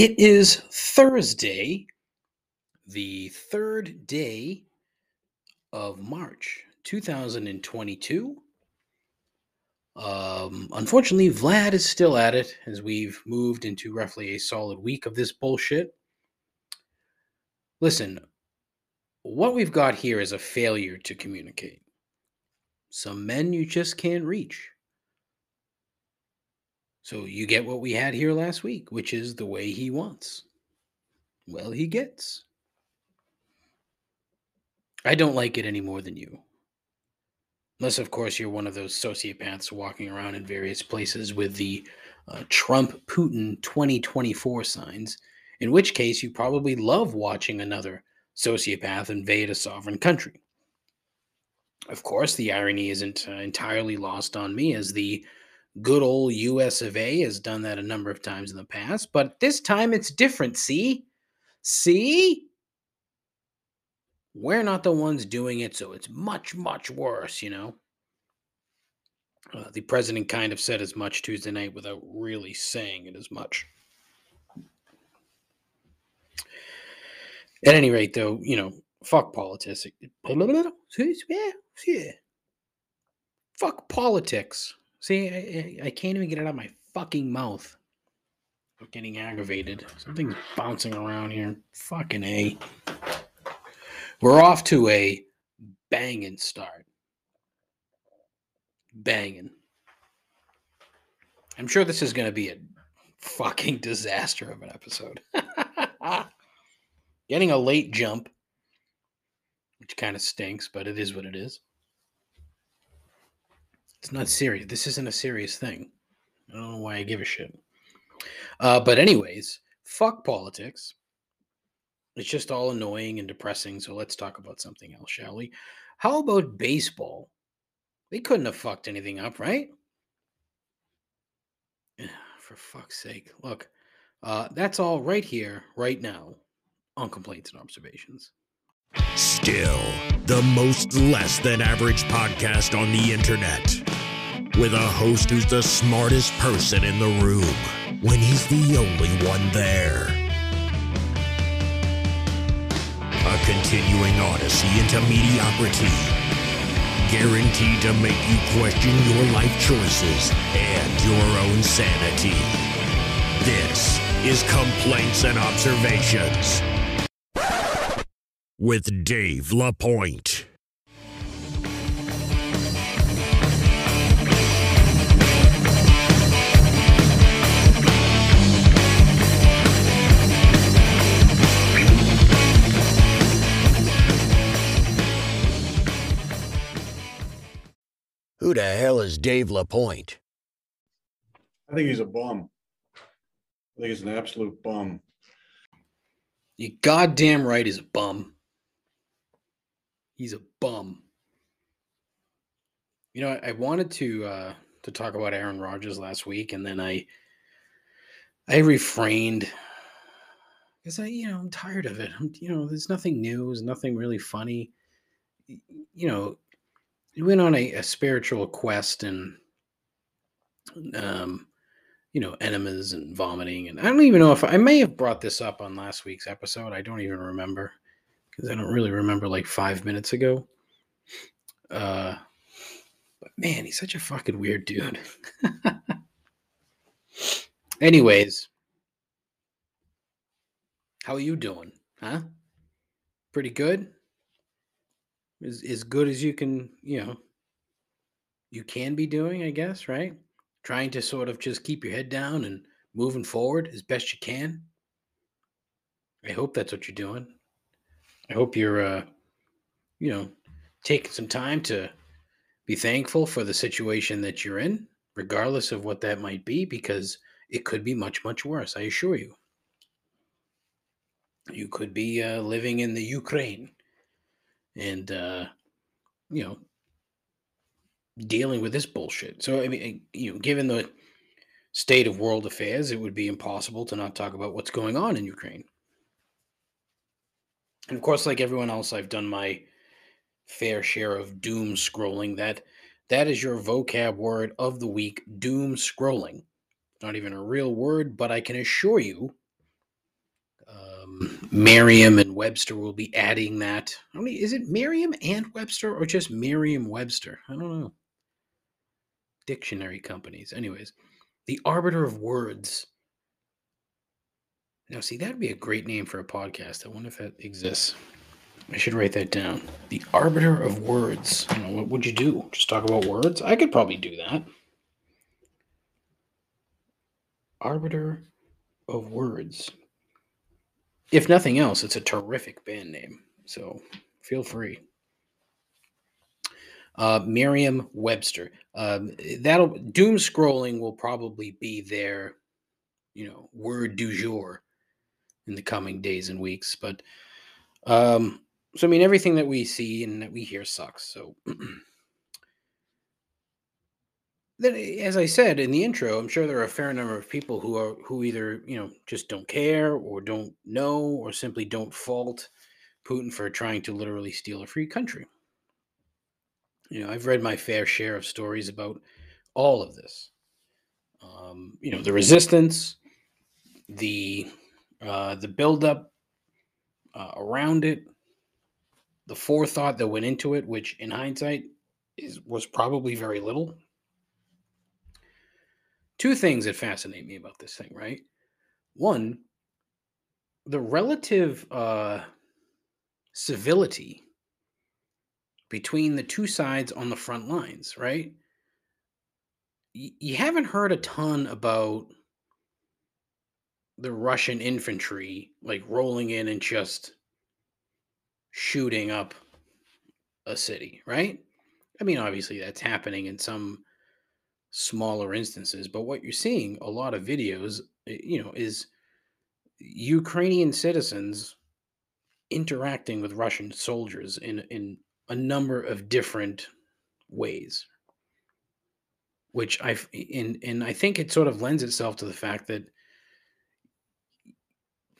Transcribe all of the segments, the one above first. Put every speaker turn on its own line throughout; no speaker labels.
It is Thursday, the third day of March 2022. Um, unfortunately, Vlad is still at it as we've moved into roughly a solid week of this bullshit. Listen, what we've got here is a failure to communicate. Some men you just can't reach. So you get what we had here last week, which is the way he wants. Well, he gets. I don't like it any more than you. Unless, of course, you're one of those sociopaths walking around in various places with the uh, Trump Putin 2024 signs, in which case you probably love watching another sociopath invade a sovereign country. Of course, the irony isn't uh, entirely lost on me as the good old US of A has done that a number of times in the past, but this time it's different. See? See? We're not the ones doing it, so it's much, much worse, you know? Uh, the president kind of said as much Tuesday night without really saying it as much. At any rate, though, you know, fuck politics. Fuck politics. See, I, I can't even get it out of my fucking mouth. I'm getting aggravated. Something's bouncing around here. Fucking A. We're off to a banging start. Banging. I'm sure this is going to be a fucking disaster of an episode. Getting a late jump, which kind of stinks, but it is what it is. It's not serious. This isn't a serious thing. I don't know why I give a shit. Uh, but anyways, fuck politics. It's just all annoying and depressing. So let's talk about something else, shall we? How about baseball? They couldn't have fucked anything up, right? For fuck's sake. Look, uh, that's all right here, right now, on Complaints and Observations.
Still, the most less than average podcast on the internet. With a host who's the smartest person in the room when he's the only one there. A continuing odyssey into mediocrity. Guaranteed to make you question your life choices and your own sanity. This is Complaints and Observations with Dave LaPointe. Who the hell is Dave LaPointe?
I think he's a bum. I think he's an absolute bum.
You goddamn right he's a bum. He's a bum. You know, I, I wanted to uh to talk about Aaron Rodgers last week, and then I I refrained because I, you know, I'm tired of it. I'm, you know, there's nothing new. There's nothing really funny. You know, he went on a, a spiritual quest and, um, you know, enemas and vomiting. And I don't even know if I may have brought this up on last week's episode. I don't even remember because I don't really remember like five minutes ago. Uh, but man, he's such a fucking weird dude. Anyways, how are you doing? Huh? Pretty good? As as good as you can, you know, you can be doing, I guess, right? Trying to sort of just keep your head down and moving forward as best you can. I hope that's what you're doing. I hope you're uh you know, taking some time to be thankful for the situation that you're in, regardless of what that might be, because it could be much, much worse, I assure you. You could be uh, living in the Ukraine and, uh, you know, dealing with this bullshit. So, I mean, you know, given the state of world affairs, it would be impossible to not talk about what's going on in Ukraine. And of course, like everyone else, I've done my fair share of doom scrolling. That that is your vocab word of the week, doom scrolling. Not even a real word, but I can assure you Merriam and Webster will be adding that. Is it Merriam and Webster or just Merriam Webster? I don't know. Dictionary companies. Anyways, the arbiter of words. Now, see, that'd be a great name for a podcast. I wonder if that exists. I should write that down. The arbiter of words. Know, what would you do? Just talk about words? I could probably do that. Arbiter of words. If nothing else, it's a terrific band name. So feel free. Uh, Merriam Webster. Um, that'll doom scrolling will probably be their, you know, word du jour in the coming days and weeks. But um, so I mean, everything that we see and that we hear sucks. So then, as I said in the intro, I'm sure there are a fair number of people who are who either you know just don't care or don't know or simply don't fault Putin for trying to literally steal a free country. You know, I've read my fair share of stories about all of this. Um, you know, the resistance, the uh, the buildup uh, around it, the forethought that went into it, which in hindsight is was probably very little. Two things that fascinate me about this thing, right? One, the relative uh, civility between the two sides on the front lines, right? Y- you haven't heard a ton about the Russian infantry like rolling in and just shooting up a city, right? I mean, obviously that's happening in some smaller instances, but what you're seeing a lot of videos, eh, you know, is Ukrainian citizens interacting with Russian soldiers in in a number of different ways. Which I and and I think it sort of lends itself to the fact that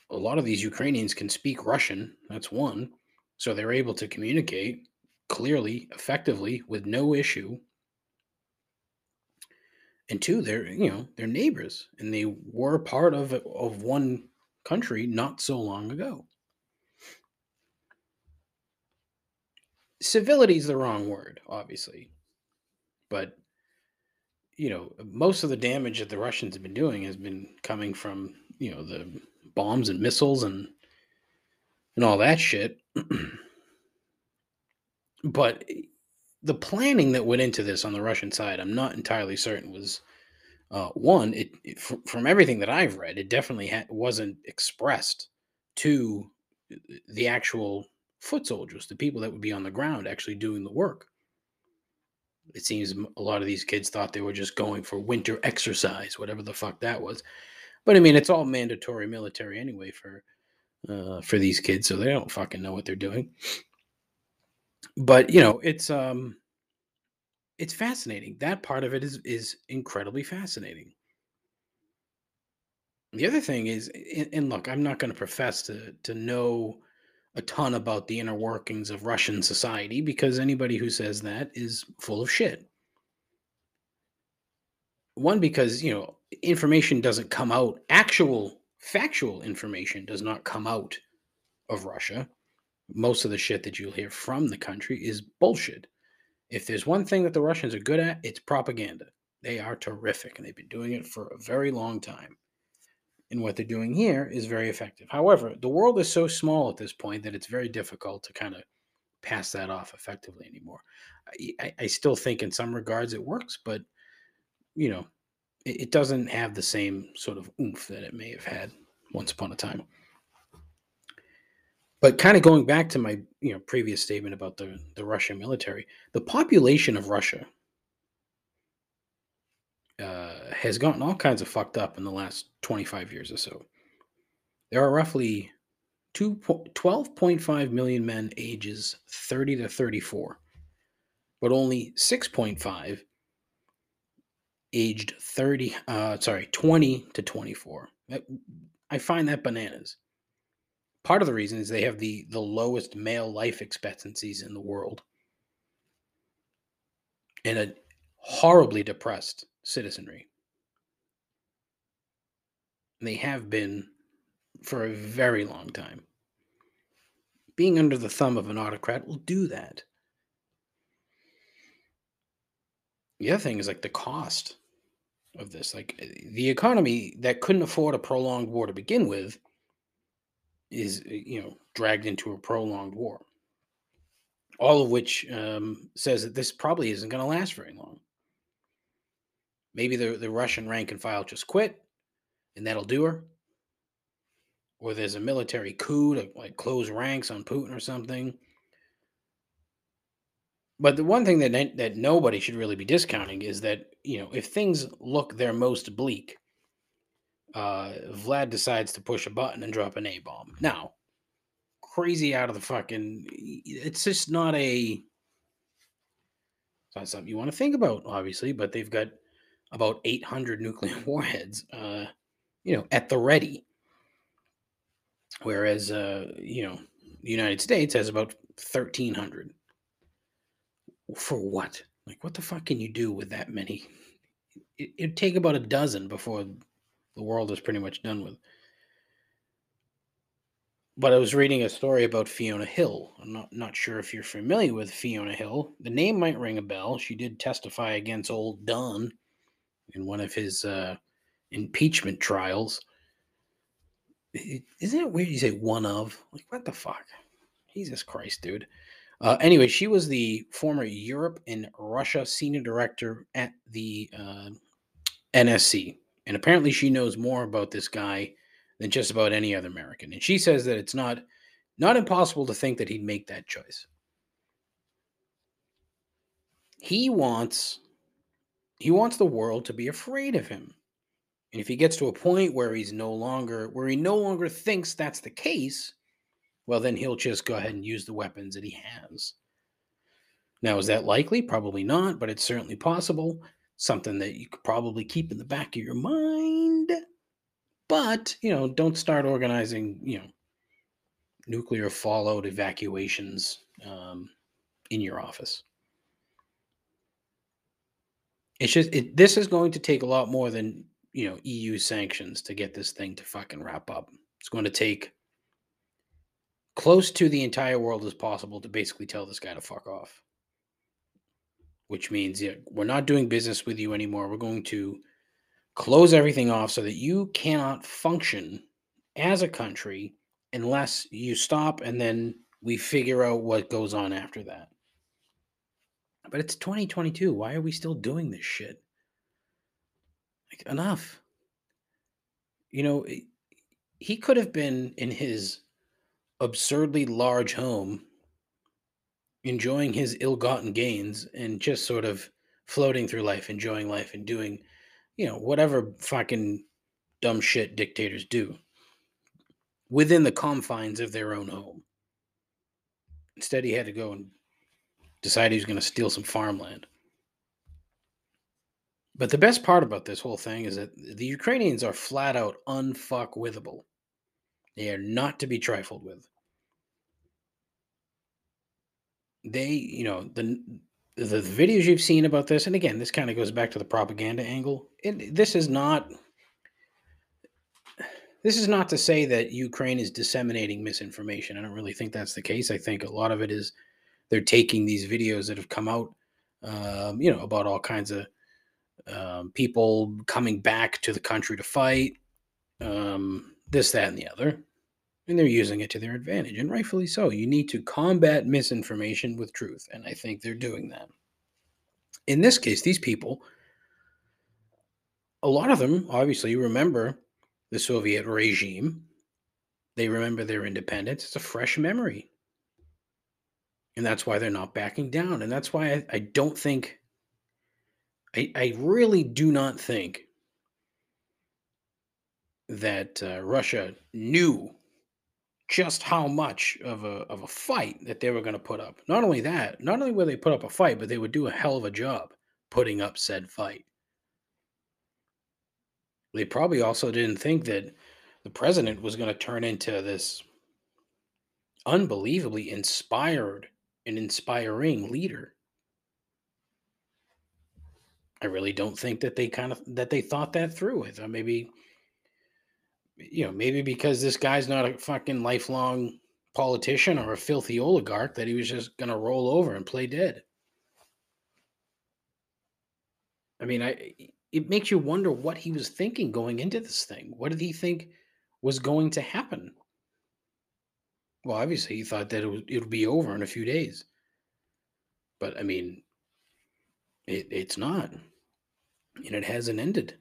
a lot of these Ukrainians can speak Russian. That's one. So they're able to communicate clearly, effectively, with no issue. And two, they're you know they're neighbors, and they were part of of one country not so long ago. Civility is the wrong word, obviously, but you know most of the damage that the Russians have been doing has been coming from you know the bombs and missiles and and all that shit. but the planning that went into this on the Russian side, I'm not entirely certain was uh, one. It, it fr- from everything that I've read, it definitely ha- wasn't expressed to the actual foot soldiers, the people that would be on the ground actually doing the work. It seems a lot of these kids thought they were just going for winter exercise, whatever the fuck that was. But I mean, it's all mandatory military anyway for uh, for these kids, so they don't fucking know what they're doing. But you know, it's um, it's fascinating. That part of it is is incredibly fascinating. The other thing is, and, look, I'm not going to profess to to know a ton about the inner workings of Russian society because anybody who says that is full of shit. One, because you know information doesn't come out, actual factual information does not come out of Russia. Most of the shit that you'll hear from the country is bullshit. If there's one thing that the Russians are good at, it's propaganda. They are terrific and they've been doing it for a very long time. And what they're doing here is very effective. However, the world is so small at this point that it's very difficult to kind of pass that off effectively anymore. I, I still think in some regards it works, but you know, it, it doesn't have the same sort of oomph that it may have had once upon a time. But kind of going back to my you know previous statement about the the Russian military, the population of Russia uh, has gotten all kinds of fucked up in the last 25 years or so. There are roughly 2, 12.5 million men ages 30 to 34, but only 6.5 aged 30, uh, sorry, 20 to 24. I find that bananas. Part of the reason is they have the, the lowest male life expectancies in the world and a horribly depressed citizenry. They have been for a very long time. Being under the thumb of an autocrat will do that. The other thing is like the cost of this. Like the economy that couldn't afford a prolonged war to begin with is, eh, you know, dragged into a prolonged war. All of which um, says that this probably isn't going to last very long. Maybe the, the Russian rank and file just quit and that'll do her. Or there's a military coup to like close ranks on Putin or something. But the one thing that that nobody should really be discounting is that you know if things look their most bleak, uh, Vlad decides to push a button and drop an A bomb. Now, crazy out of the fucking. It's just not a. It's not something you want to think about, obviously, but they've got about 800 nuclear warheads, uh, you know, at the ready. Whereas, uh, you know, the United States has about 1,300. For what? Like, what the fuck can you do with that many? It, it'd take about a dozen before the world is pretty much done with. But I was reading a story about Fiona Hill. I'm not, not sure if you're familiar with Fiona Hill. The name might ring a bell. She did testify against old Don in one of his uh, impeachment trials. Isn't it weird you say one of? Like, what the fuck? Jesus Christ, dude. Uh, anyway, she was the former Europe and Russia senior director at the uh, NSC. And apparently, she knows more about this guy than just about any other American. And she says that it's not not impossible to think that he'd make that choice. He wants he wants the world to be afraid of him. And if he gets to a point where he's no longer where he no longer thinks that's the case, well then he'll just go ahead and use the weapons that he has. Now is that likely? Probably not, but it's certainly possible. Something that you could probably keep in the back of your mind. But, you know, don't start organizing, you know, nuclear fallout evacuations um, in your office. It's just it, this is going to take a lot more than you know EU sanctions to get this thing to fucking wrap up. It's going to take close to the entire world as possible to basically tell this guy to fuck off. Which means we're not doing business with you anymore. We're going to close everything off so that you cannot function as a country unless you stop and then we figure out what goes on after that. But it's 2022. Why are we still doing this shit? Like, enough. You know, he could have been in his absurdly large home enjoying his ill-gotten gains and just sort of floating through life enjoying life and doing you know whatever fucking dumb shit dictators do within the confines of their own home instead he had to go and decided he was going to steal some farmland. But the best part about this whole thing is that the Ukrainians are flat out unfuckwithable. They are not to be trifled with. They, you know, the the videos you've seen about this, and again, this kind of goes back to the propaganda angle. It, this is not this is not to say that Ukraine is disseminating misinformation. I don't really think that's the case. I think a lot of it is they're taking these videos that have come out, um, you know, about all kinds of um, people coming back to the country to fight, um, this, that, and the other, and they're using it to their advantage, and rightfully so. You need to combat misinformation with truth, and I think they're doing that. In this case, these people, a lot of them obviously remember the Soviet regime. They remember their independence. It's a fresh memory. And that's why they're not backing down. And that's why I, I don't think, I, I really do not think that uh, Russia knew just how much of a, of a fight that they were going to put up. Not only that, not only would they put up a fight, but they would do a hell of a job putting up said fight. They probably also didn't think that the president was going to turn into this unbelievably inspired and inspiring leader. I really don't think that they kind of that they thought that through. I thought maybe you know, maybe because this guy's not a fucking lifelong politician or a filthy oligarch that he was just going to roll over and play dead. I mean, I it makes you wonder what he was thinking going into this thing. What did he think was going to happen? Well, obviously, he thought that it would it'll be over in a few days. But I mean, it, it's not, and it hasn't ended,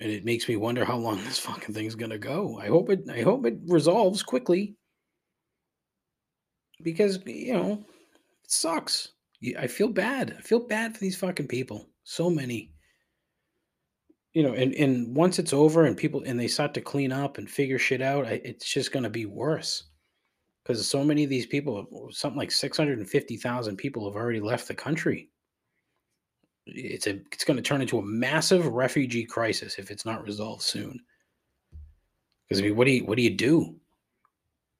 and it makes me wonder how long this fucking thing's gonna go. I hope it. I hope it resolves quickly because you know it sucks. I feel bad. I feel bad for these fucking people. So many. You know, and and once it's over and people and they start to clean up and figure shit out, I, it's just going to be worse because so many of these people, something like six hundred and fifty thousand people, have already left the country. It's a it's going to turn into a massive refugee crisis if it's not resolved soon. Because I mean, what do you what do you do?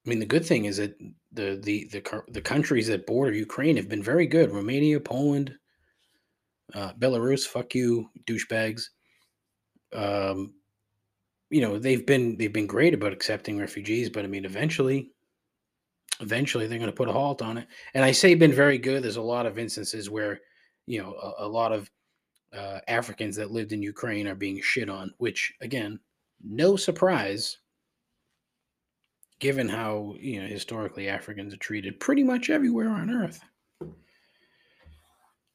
I mean, the good thing is that the the the the countries that border Ukraine have been very good. Romania, Poland, uh, Belarus. Fuck you, douchebags. Um, you know they've been they've been great about accepting refugees, but I mean, eventually, eventually they're going to put a halt on it. And I say been very good. There's a lot of instances where you know a, a lot of uh, Africans that lived in Ukraine are being shit on, which again, no surprise given how you know historically Africans are treated pretty much everywhere on Earth.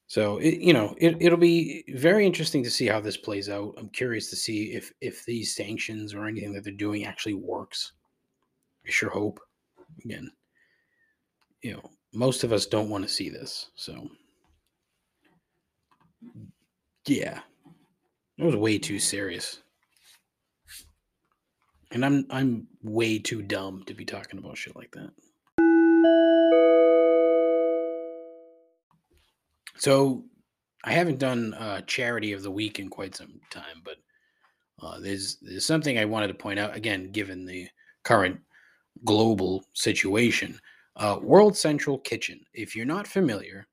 So it, you know it, it'll be very interesting to see how this plays out. I'm curious to see if if these sanctions or anything that they're doing actually works. I sure hope. Again, you know, most of us don't want to see this. So yeah, it was way too serious. And I'm I'm way too dumb to be talking about shit like that. So I haven't done uh, charity of the week in quite some time, but uh, there's there's something I wanted to point out again, given the current global situation. Uh, World Central Kitchen. If you're not familiar,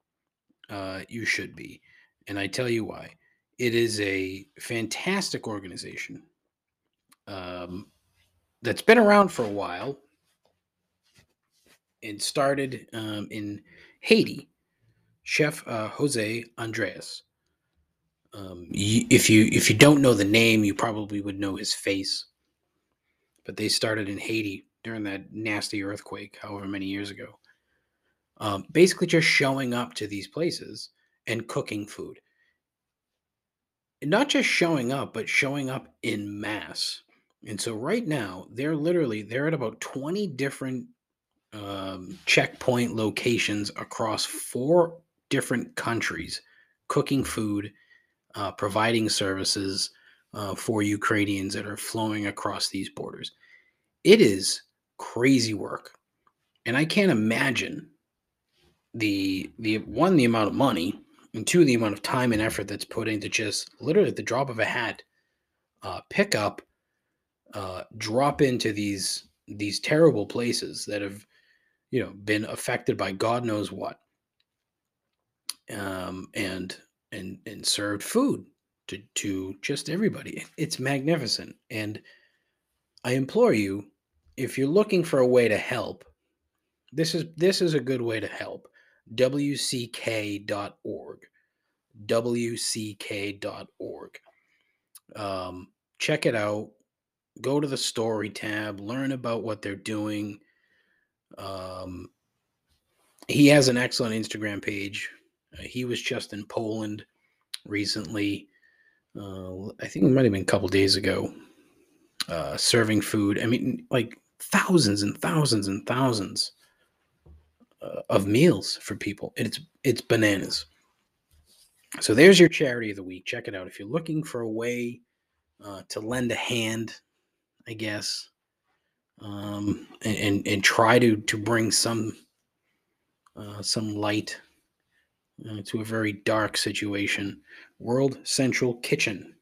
uh, you should be, and I tell you why. It is a fantastic organization um, that's been around for a while and started um, in Haiti. Chef uh, Jose Andres. Um, y- if you if you don't know the name, you probably would know his face. But they started in Haiti during that nasty earthquake, however many years ago. Um, basically, just showing up to these places and cooking food. Not just showing up, but showing up in mass. And so right now, they're literally they're at about twenty different um, checkpoint locations across four different countries, cooking food, uh, providing services uh, for Ukrainians that are flowing across these borders. It is crazy work, and I can't imagine the the one the amount of money and two the amount of time and effort that's put into just literally the drop of a hat uh, pick up uh, drop into these these terrible places that have you know been affected by god knows what. Um, and and and served food to to just everybody. It's magnificent. And i implore you if you're looking for a way to help this is this is a good way to help wck.org wck.org um, check it out. Go to the story tab learn about what they're doing. Um, he has an excellent instagram page. Uh, he was just in poland recently. Uh, i think it might have been a couple days ago uh, serving food. I mean like thousands and thousands and thousands uh, of meals for people it's it's bananas so there's your charity of the week check it out if you're looking for a way uh, to lend a hand i guess um, and, and and try to to bring some uh, some light uh, to a very dark situation. World Central Kitchen.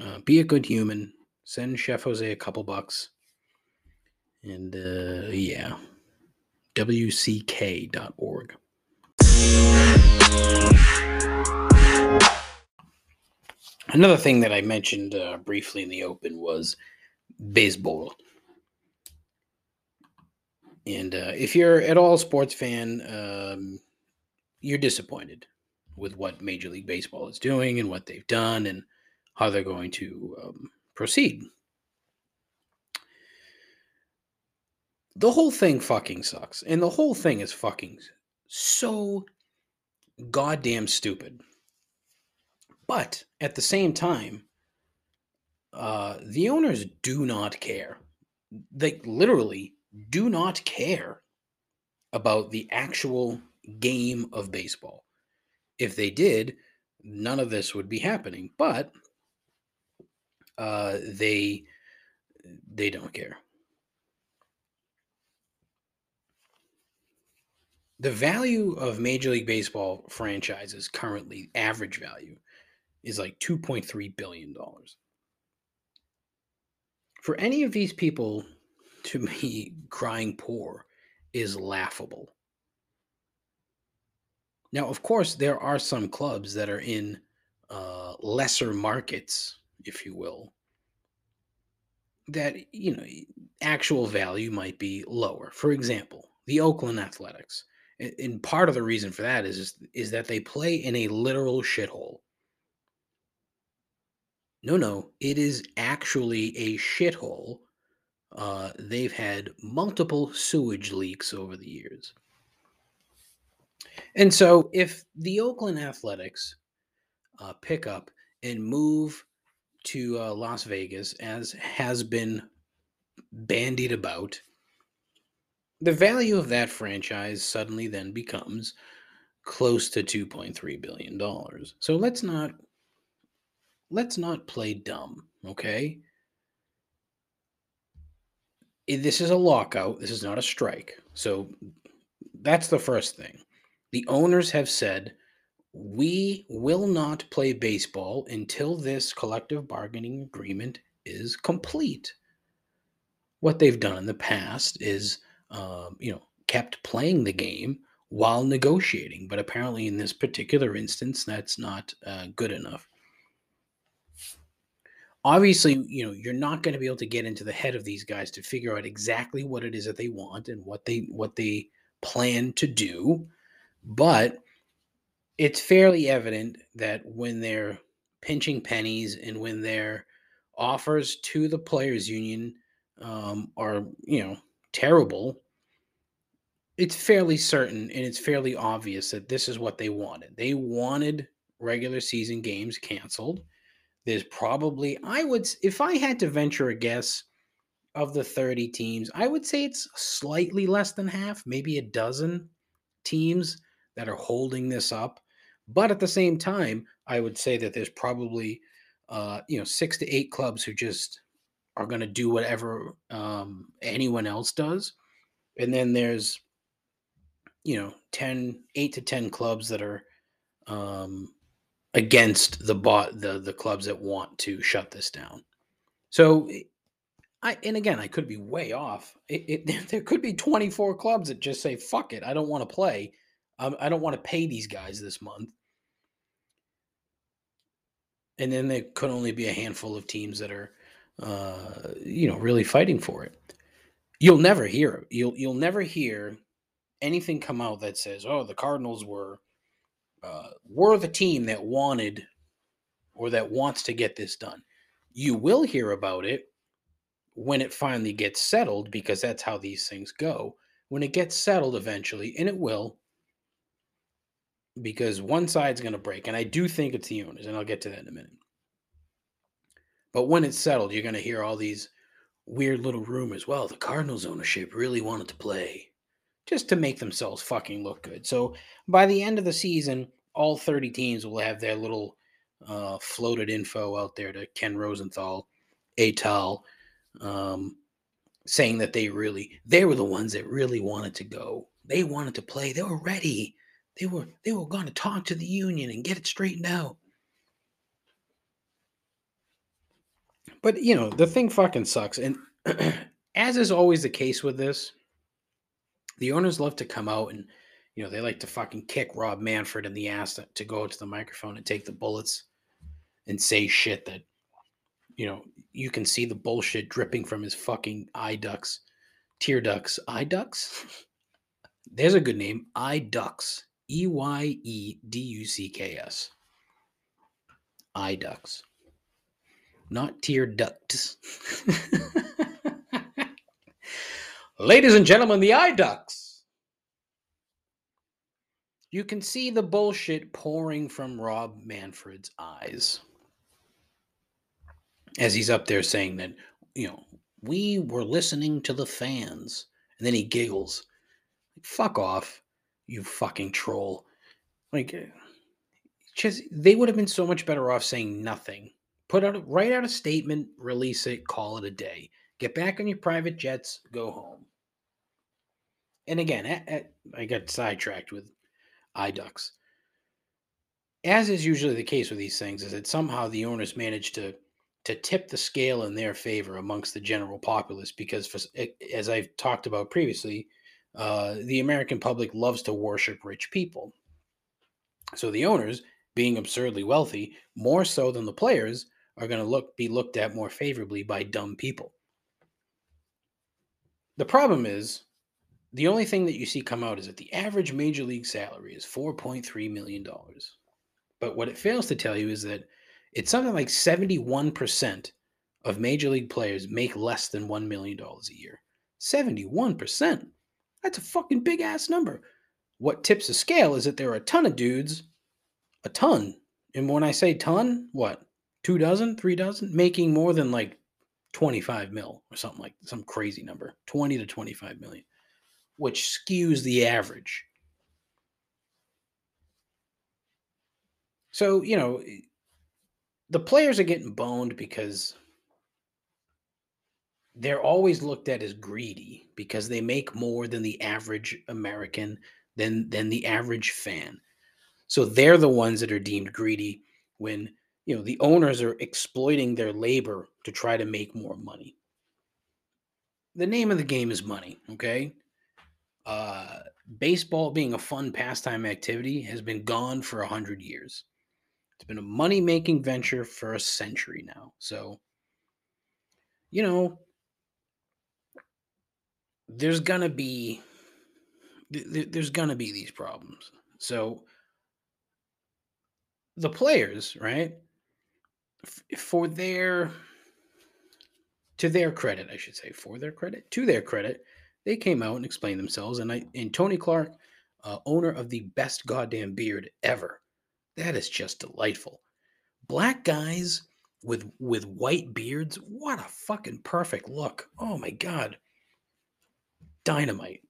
Uh, be a good human. Send Chef Jose a couple bucks. And uh, yeah, wck.org. Another thing that I mentioned uh, briefly in the open was baseball. And uh, if you're at all a sports fan, um, you're disappointed with what Major League Baseball is doing and what they've done and how they're going to um, proceed. The whole thing fucking sucks. And the whole thing is fucking so goddamn stupid. But at the same time, uh, the owners do not care. They literally do not care about the actual game of baseball. If they did, none of this would be happening. But uh, they they don't care. The value of Major League Baseball franchises currently, average value, is like $2.3 billion. For any of these people to be crying poor is laughable. Now, of course, there are some clubs that are in uh, lesser markets, if you will, that, you know, actual value might be lower. For example, the Oakland Athletics. And part of the reason for that is, is that they play in a literal shithole. No, no, it is actually a shithole. Uh, they've had multiple sewage leaks over the years. And so, if the Oakland Athletics uh, pick up and move to uh, Las Vegas, as has been bandied about, the value of that franchise suddenly then becomes close to 2.3 billion dollars. So let's not let's not play dumb, okay? This is a lockout. This is not a strike. So that's the first thing. The owners have said, we will not play baseball until this collective bargaining agreement is complete. What they've done in the past is, um, you know, kept playing the game while negotiating. But apparently, in this particular instance, that's not uh, good enough obviously, you know, you're not going to be able to get into the head of these guys to figure out exactly what it is that they want and what they what they plan to do, but it's fairly evident that when they're pinching pennies and when their offers to the players union um, are you know terrible it's fairly certain and it's fairly obvious that this is what they wanted they wanted regular season games canceled there's probably, I would, if I had to venture a guess of the 30 teams, I would say it's slightly less than half, maybe a dozen teams that are holding this up. But at the same time, I would say that there's probably, uh, you know, six to eight clubs who just are going to do whatever um, anyone else does. And then there's, you know, 10, eight to 10 clubs that are um, against the bot the the clubs that want to shut this down. So I and again I could be way off. It, it there could be 24 clubs that just say fuck it, I don't want to play. Um, I don't want to pay these guys this month. And then there could only be a handful of teams that are uh, you know really fighting for it. You'll never hear you'll you'll never hear anything come out that says, "Oh, the Cardinals were uh, we're the team that wanted or that wants to get this done. You will hear about it when it finally gets settled because that's how these things go. When it gets settled eventually, and it will, because one side's going to break, and I do think it's the owners, and I'll get to that in a minute. But when it's settled, you're going to hear all these weird little rumors. Well, the Cardinals ownership really wanted to play just to make themselves fucking look good. So by the end of the season, all 30 teams will have their little uh, floated info out there to Ken Rosenthal, Atal, um, saying that they really they were the ones that really wanted to go. They wanted to play. They were ready. They were they were going to talk to the union and get it straightened out. But you know the thing fucking sucks, and as is always the case with this, the owners love to come out and you know they like to fucking kick Rob Manfred in the ass to, to go to the microphone and take the bullets and say shit that you know, you can see the bullshit dripping from his fucking eye ducts, tear ducts, eye ducts. There's a good name, eye ducts, E Y E D U C K S. Eye ducts, not tear ducts. Ladies and gentlemen, the eye ducts. You can see the bullshit pouring from Rob Manfred's eyes as he's up there saying that, you know, we were listening to the fans. And then he giggles. Fuck off, you fucking troll. Like, just, they would have been so much better off saying nothing. Put out, write out a statement, release it, call it a day. Get back on your private jets, go home. And again, at, at, I got sidetracked with eye ducts. As is usually the case with these things, is that somehow the owners manage to to tip the scale in their favor amongst the general populace because for, as i've talked about previously uh, the american public loves to worship rich people so the owners being absurdly wealthy more so than the players are going to look be looked at more favorably by dumb people the problem is the only thing that you see come out is that the average major league salary is 4.3 million dollars but what it fails to tell you is that it's something like 71% of major league players make less than $1 million a year. 71%. That's a fucking big ass number. What tips the scale is that there are a ton of dudes, a ton. And when I say ton, what? Two dozen, three dozen, making more than like 25 mil or something like some crazy number 20 to 25 million, which skews the average. So, you know, eh, the players are getting boned because they're always looked at as greedy because they make more than the average American than than the average fan. So they're the ones that are deemed greedy when you know the owners are exploiting their labor to try to make more money. The name of the game is money, okay? Uh, baseball being a fun pastime activity has been gone for a hundred years. It's been a money making venture for a century now. So, you know, there's to be there's to be these problems. So the players, right? For their to their credit, I should say, for their credit, to their credit, they came out and explained themselves. And I and Tony Clark, uh, owner of the best goddamn beard ever, that is just delightful. Black guys with with white beards, what a fucking perfect look. Oh my god. Dynamite.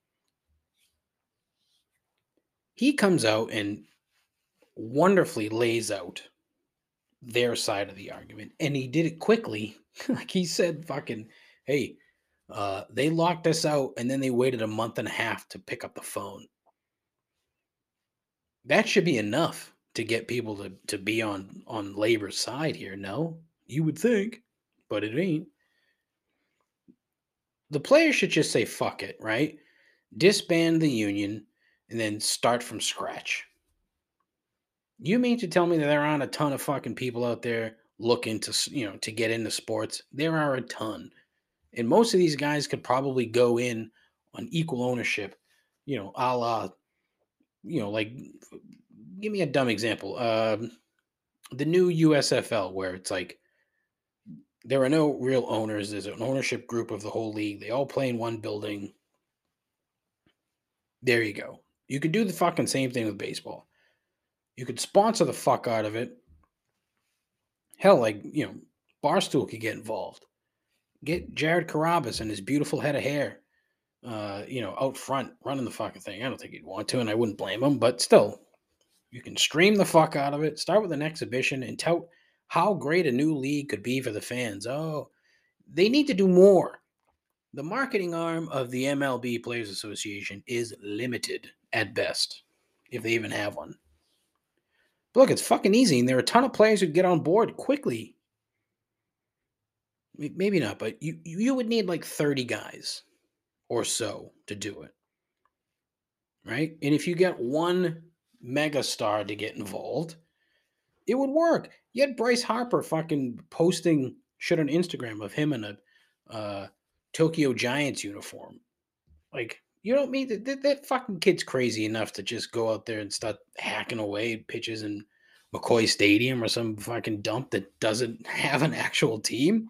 He comes out and wonderfully lays out their side of the argument and he did it quickly. like he said fucking hey, uh, they locked us out and then they waited a month and a half to pick up the phone. That should be enough to get people to, to be on on labor's side here. No, you would think, but it ain't. The players should just say fuck it, right? Disband the union and then start from scratch. You mean to tell me that there aren't a ton of fucking people out there looking to you know to get into sports? There are a ton. And most of these guys could probably go in on equal ownership, you know, a la, you know, like give me a dumb example. Um, the new USFL, where it's like there are no real owners. There's an ownership group of the whole league. They all play in one building. There you go. You could do the fucking same thing with baseball. You could sponsor the fuck out of it. Hell, like, you know, Barstool could get involved. Get Jared Carrabis and his beautiful head of hair, uh, you know, out front running the fucking thing. I don't think he'd want to, and I wouldn't blame him, but still, you can stream the fuck out of it, start with an exhibition, and tout how great a new league could be for the fans. Oh, they need to do more. The marketing arm of the MLB Players Association is limited at best, if they even have one. But look, it's fucking easy, and there are a ton of players who get on board quickly. Maybe not, but you you would need like 30 guys or so to do it. Right? And if you get one megastar to get involved, it would work. You had Bryce Harper fucking posting shit on Instagram of him in a uh, Tokyo Giants uniform. Like, you don't mean that, that that fucking kid's crazy enough to just go out there and start hacking away pitches in McCoy Stadium or some fucking dump that doesn't have an actual team?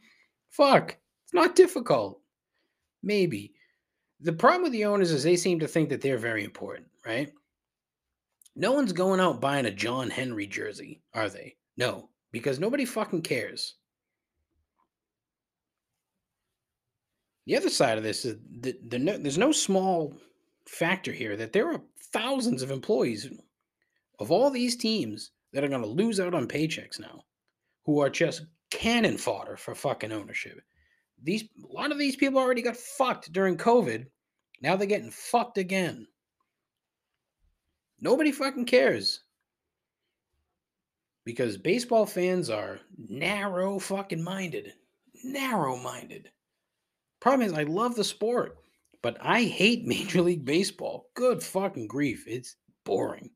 Fuck. It's not difficult. Maybe. The problem with the owners is they seem to think that they're very important, right? No one's going out buying a John Henry jersey, are they? No, because nobody fucking cares. The other side of this is that the no, there's no small factor here that there are thousands of employees of all these teams that are going to lose out on paychecks now, who are just cannon fodder for fucking ownership. These a lot of these people already got fucked during COVID. Now they're getting fucked again. Nobody fucking cares. Because baseball fans are narrow fucking minded. Narrow minded. Problem is, I love the sport, but I hate Major League Baseball. Good fucking grief. It's boring.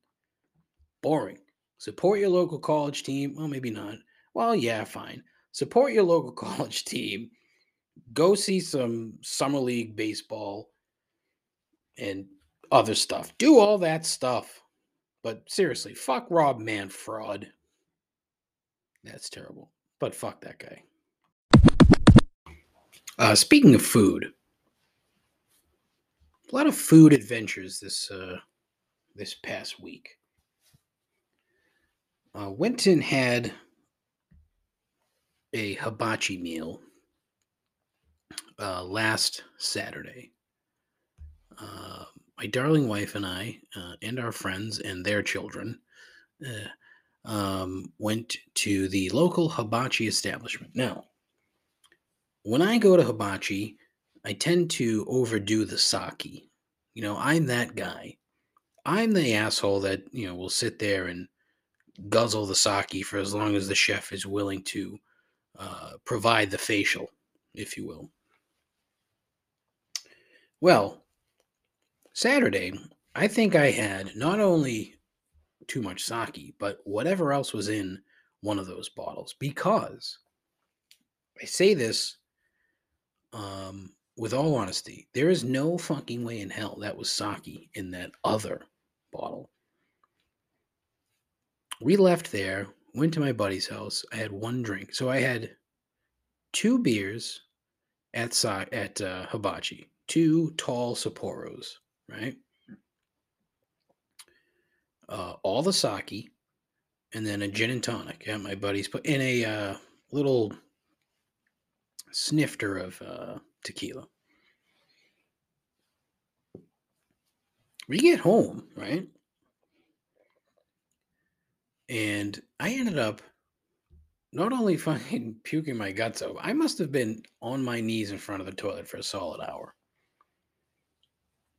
Boring. Support your local college team. Well, maybe not. Well, yeah, fine. Support your local college team. Go see some summer league baseball and other stuff. Do all that stuff. But seriously, fuck Rob Manfred. That's terrible. But fuck that guy. Uh, speaking of food, a lot of food adventures this uh, this past week. Uh, went and had a hibachi meal uh, last Saturday. Uh, my darling wife and I, uh, and our friends and their children, uh, um, went to the local hibachi establishment. Now, when I go to hibachi, I tend to overdo the sake. You know, I'm that guy. I'm the asshole that, you know, will sit there and guzzle the sake for as long as the chef is willing to uh, provide the facial, if you will. Well, Saturday, I think I had not only too much sake, but whatever else was in one of those bottles because I say this um, with all honesty, there is no fucking way in hell that was sake in that other bottle. We left there, went to my buddy's house. I had one drink. So I had two beers at at uh, Hibachi, two tall Sapporos, right? Uh, all the sake, and then a gin and tonic at my buddy's, put in a uh, little snifter of uh, tequila. We get home, right? And I ended up not only fucking puking my guts out, I must have been on my knees in front of the toilet for a solid hour.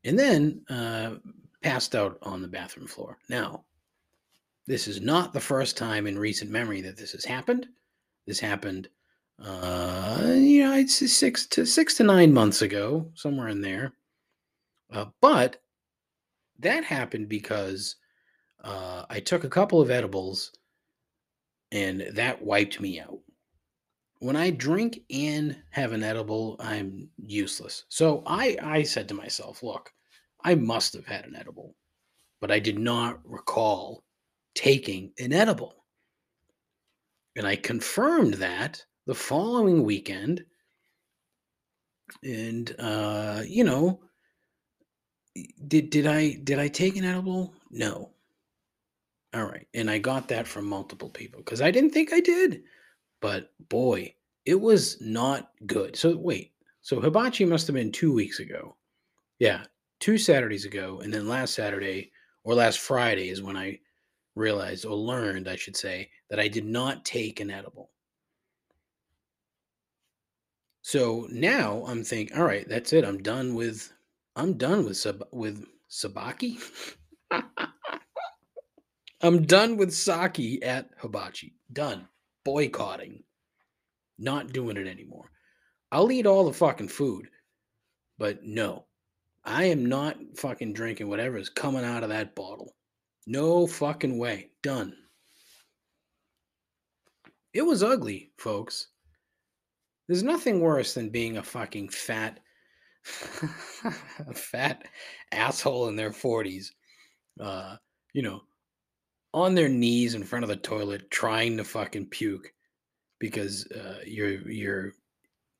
And then uh, passed out on the bathroom floor. Now, this is not the first time in recent memory that this has happened. This happened, uh, you know, it's six to six to nine months ago, somewhere in there. Uh, but that happened because uh, I took a couple of edibles and that wiped me out. When I drink and have an edible, I'm useless. So I, I said to myself, look, I must have had an edible, but I did not recall taking an edible. And I confirmed that the following weekend. And uh, you know, did did I did I take an edible? No. All right. And I got that from multiple people because I didn't think I did. But boy, it was not good. So wait. So hibachi must have been two weeks ago. Yeah, two Saturdays ago. And then last Saturday or last Friday is when I realized or learned, I should say, that I did not take an edible. So now I'm thinking, all right, that's it. I'm done with I'm done with sub with sabaki. I'm done with sake at hibachi. Done. Boycotting. Not doing it anymore. I'll eat all the fucking food, but no, I am not fucking drinking whatever is coming out of that bottle. No fucking way. Done. It was ugly, folks. There's nothing worse than being a fucking fat, a fat asshole in their 40s, uh, you know, on their knees in front of the toilet trying to fucking puke because uh, you're you're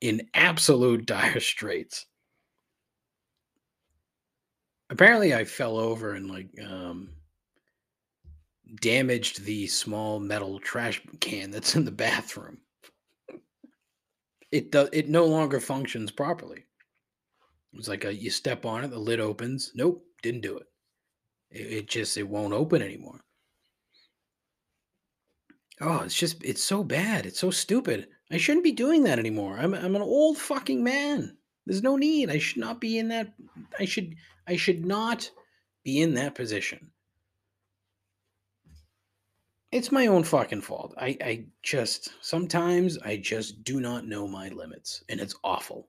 in absolute dire straits. Apparently, I fell over and like um, damaged the small metal trash can that's in the bathroom. It does. It no longer functions properly. It's like a, you step on it, the lid opens. Nope, didn't do it. It, it just it won't open anymore. Oh, it's just it's so bad. It's so stupid. I shouldn't be doing that anymore. I'm I'm an old fucking man. There's no need. I should not be in that I should I should not be in that position. It's my own fucking fault. I I just sometimes I just do not know my limits and it's awful.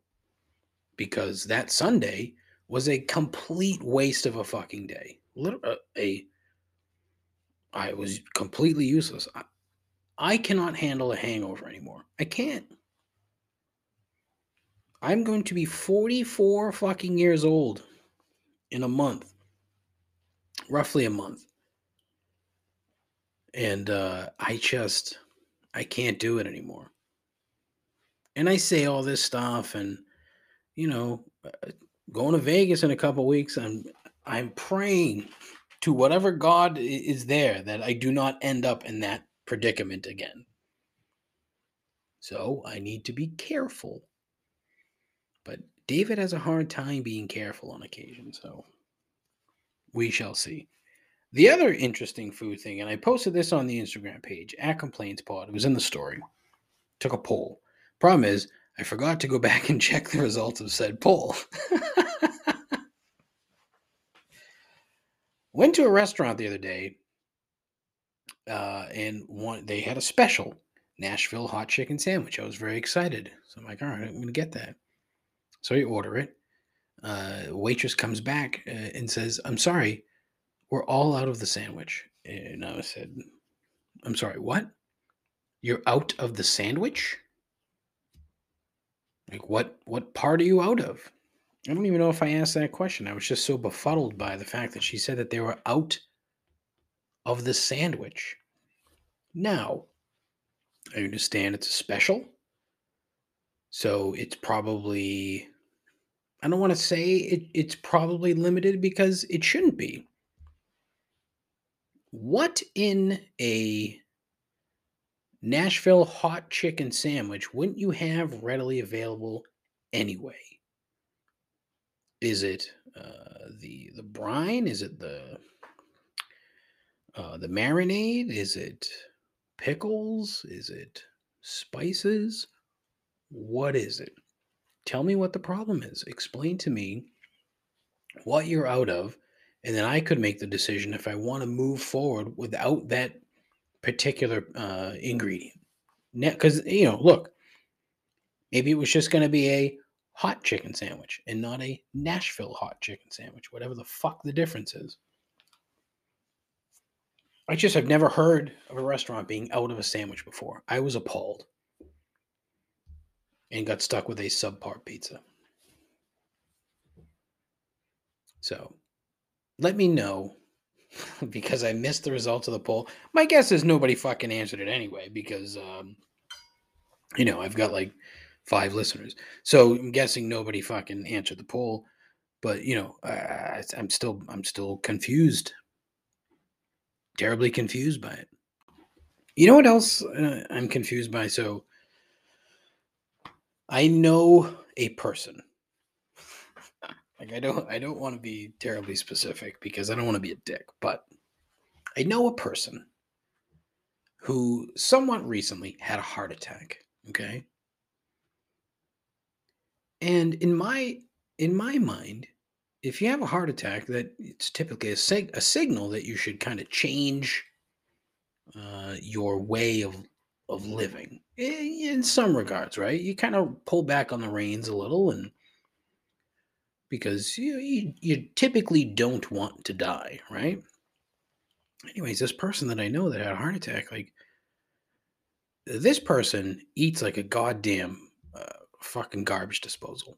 Because that Sunday was a complete waste of a fucking day. Liter- uh, a I was completely useless. I, I cannot handle a hangover anymore. I can't. I'm going to be 44 fucking years old in a month. Roughly a month. And uh, I just, I can't do it anymore. And I say all this stuff, and you know, uh, going to Vegas in a couple weeks, I'm, I'm praying to whatever God is there that I do not end up in that predicament again. So I need to be careful. But David has a hard time being careful on occasion, so we shall see. The other interesting food thing, and I posted this on the Instagram page at Complaints Pod. It was in the story. Took a poll. Problem is, I forgot to go back and check the results of said poll. Went to a restaurant the other day uh, and one they had a special Nashville hot chicken sandwich. I was very excited, so I'm like, all right, I'm gonna get that. So I order it. Uh, waitress comes back uh, and says, "I'm sorry, we're all out of the sandwich." And I said, "I'm sorry, what? You're out of the sandwich? Like what? What part are you out of?" I don't even know if I asked that question. I was just so befuddled by the fact that she said that they were out of the sandwich. Now, I understand it's a special. So it's probably, I don't want to say it, it's probably limited because it shouldn't be. What in a Nashville hot chicken sandwich wouldn't you have readily available anyway? Is it uh, the the brine? Is it the uh, the marinade? Is it pickles? Is it spices? What is it? Tell me what the problem is. Explain to me what you're out of, and then I could make the decision if I want to move forward without that particular uh, ingredient. Because, you know, look, maybe it was just going to be a hot chicken sandwich and not a Nashville hot chicken sandwich, whatever the fuck the difference is. I just have never heard of a restaurant being out of a sandwich before. I was appalled and got stuck with a subpar pizza. So let me know because I missed the results of the poll. My guess is nobody fucking answered it anyway because, um, you know, I've got like five listeners. So I'm guessing nobody fucking answered the poll. But you know, I, I'm still I'm still confused terribly confused by it. You know what else uh, I'm confused by? So I know a person. Like I don't I don't want to be terribly specific because I don't want to be a dick, but I know a person who somewhat recently had a heart attack, okay? And in my in my mind, if you have a heart attack, that it's typically a, sig- a signal that you should kind of change uh, your way of of living in some regards, right? You kind of pull back on the reins a little, and because you, you you typically don't want to die, right? Anyways, this person that I know that had a heart attack, like this person eats like a goddamn uh, fucking garbage disposal.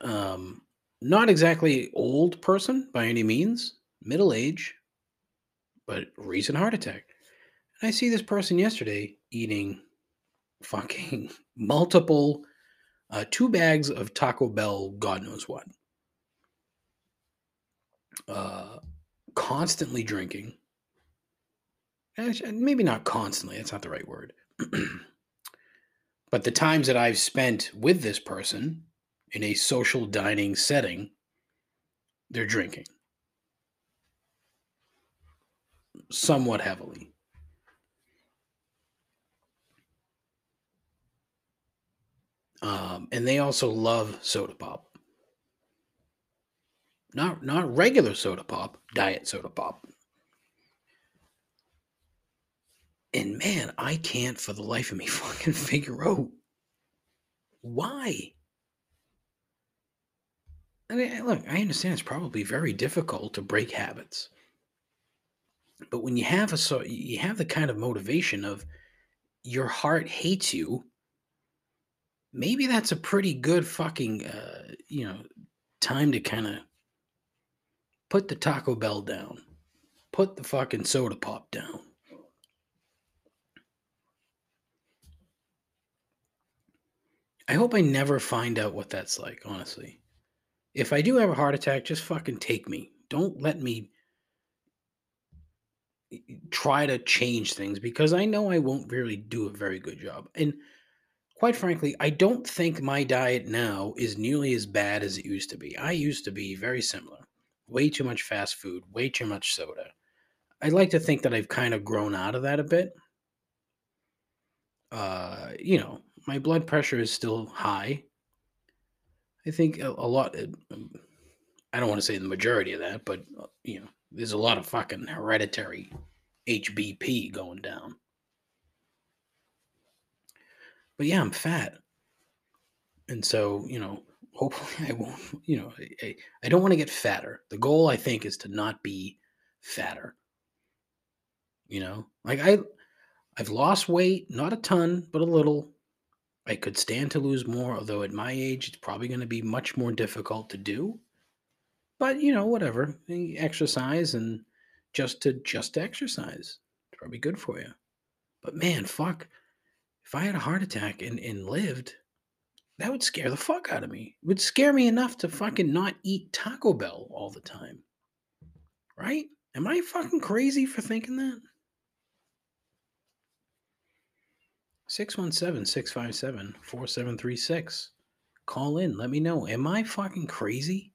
Um, not exactly old person by any means, middle age, but recent heart attack. And I see this person yesterday eating fucking multiple, uh, two bags of Taco Bell, God knows what. Uh, constantly drinking. Maybe not constantly, that's not the right word. but the times that I've spent with this person in a social dining setting, they're drinking somewhat heavily. Um, and they also love soda pop. Not not regular soda pop, diet soda pop. And man, I can't for the life of me fucking figure out why. I mean, look, I understand it's probably very difficult to break habits. But when you have a so you have the kind of motivation of your heart hates you, maybe that's a pretty good fucking uh, you know time to kind of put the Taco Bell down, put the fucking soda pop down. I hope I never find out what that's like, honestly. If I do have a heart attack, just fucking take me. Don't let me try to change things because I know I won't really do a very good job. And quite frankly, I don't think my diet now is nearly as bad as it used to be. I used to be very similar. Way too much fast food, way too much soda. I'd like to think that I've kind of grown out of that a bit. Uh, you know, my blood pressure is still high. I think a, a lot. Um, I don't want to say the majority of that, but uh, you know, there's a lot of fucking hereditary HBP going down. But yeah, I'm fat. And so, you know, hopefully I won't, you know, I, I don't want to get fatter. The goal, I think, is to not be fatter. You know, like I, I've lost weight, not a ton, but a little. I could stand to lose more, although at my age, it's probably going to be much more difficult to do. But you know, whatever. Eh, exercise and just to just exercise. It's probably good for you. But man, fuck. If I had a heart attack and, and lived, that would scare the fuck out of me. It would scare me enough to fucking not eat Taco Bell all the time. Right? Am I fucking crazy for thinking that? 617 657 4736. Call in. Let me know. Am I fucking crazy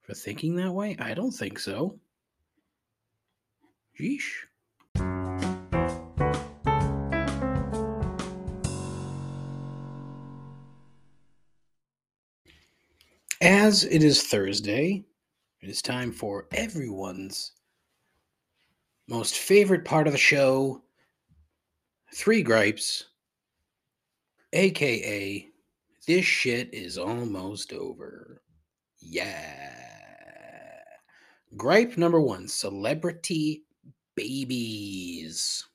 for thinking that way? I don't think so. Yeesh. As it is Thursday, it is time for everyone's most favorite part of the show Three Gripes, aka This Shit is Almost Over. Yeah. Gripe number one celebrity babies.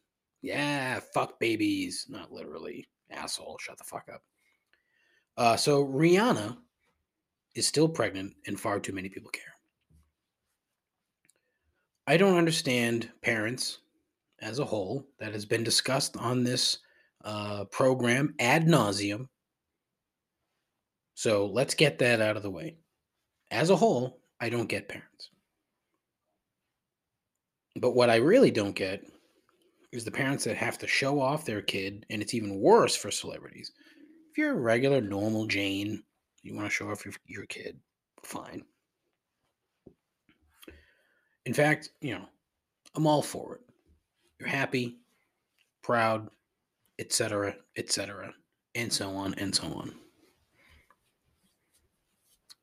Yeah, fuck babies. Not literally. Asshole, shut the fuck up. Uh, so Rihanna is still pregnant, and far too many people care. I don't understand parents as a whole that has been discussed on this uh, program ad nauseum. So let's get that out of the way. As a whole, I don't get parents. But what I really don't get is the parents that have to show off their kid, and it's even worse for celebrities. If you're a regular, normal Jane, you want to show off your, your kid, fine. In fact, you know, I'm all for it. You're happy, proud, etc., etc., and so on and so on.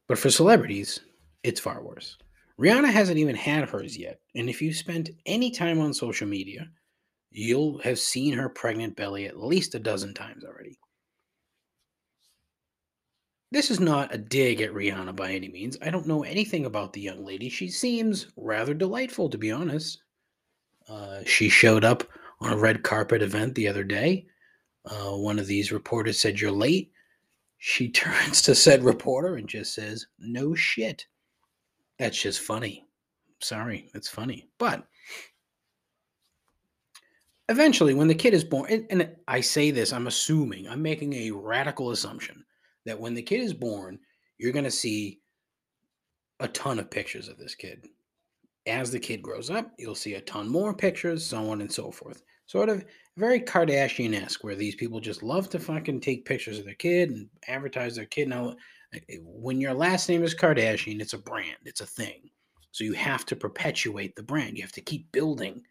But for celebrities, it's far worse. Rihanna hasn't even had hers yet. And if you spent any time on social media, you'll have seen her pregnant belly at least a dozen times already. This is not a dig at Rihanna by any means. I don't know anything about the young lady. She seems rather delightful, to be honest. Uh, she showed up on a red carpet event the other day. uh, one of these reporters said, You're late. She turns to said reporter and just says, No shit. That's just funny. Sorry, that's funny. But eventually, when the kid is born, and, and I say this, I'm assuming, I'm making a radical assumption that when the kid is born, you're going to see a ton of pictures of this kid. As the kid grows up, you'll see a ton more pictures, so on and so forth. Sort of very Kardashian esque, where these people just love to fucking take pictures of their kid and advertise their kid. Now, when your last name is Kardashian, it's a brand, it's a thing. So you have to perpetuate the brand. You have to keep building,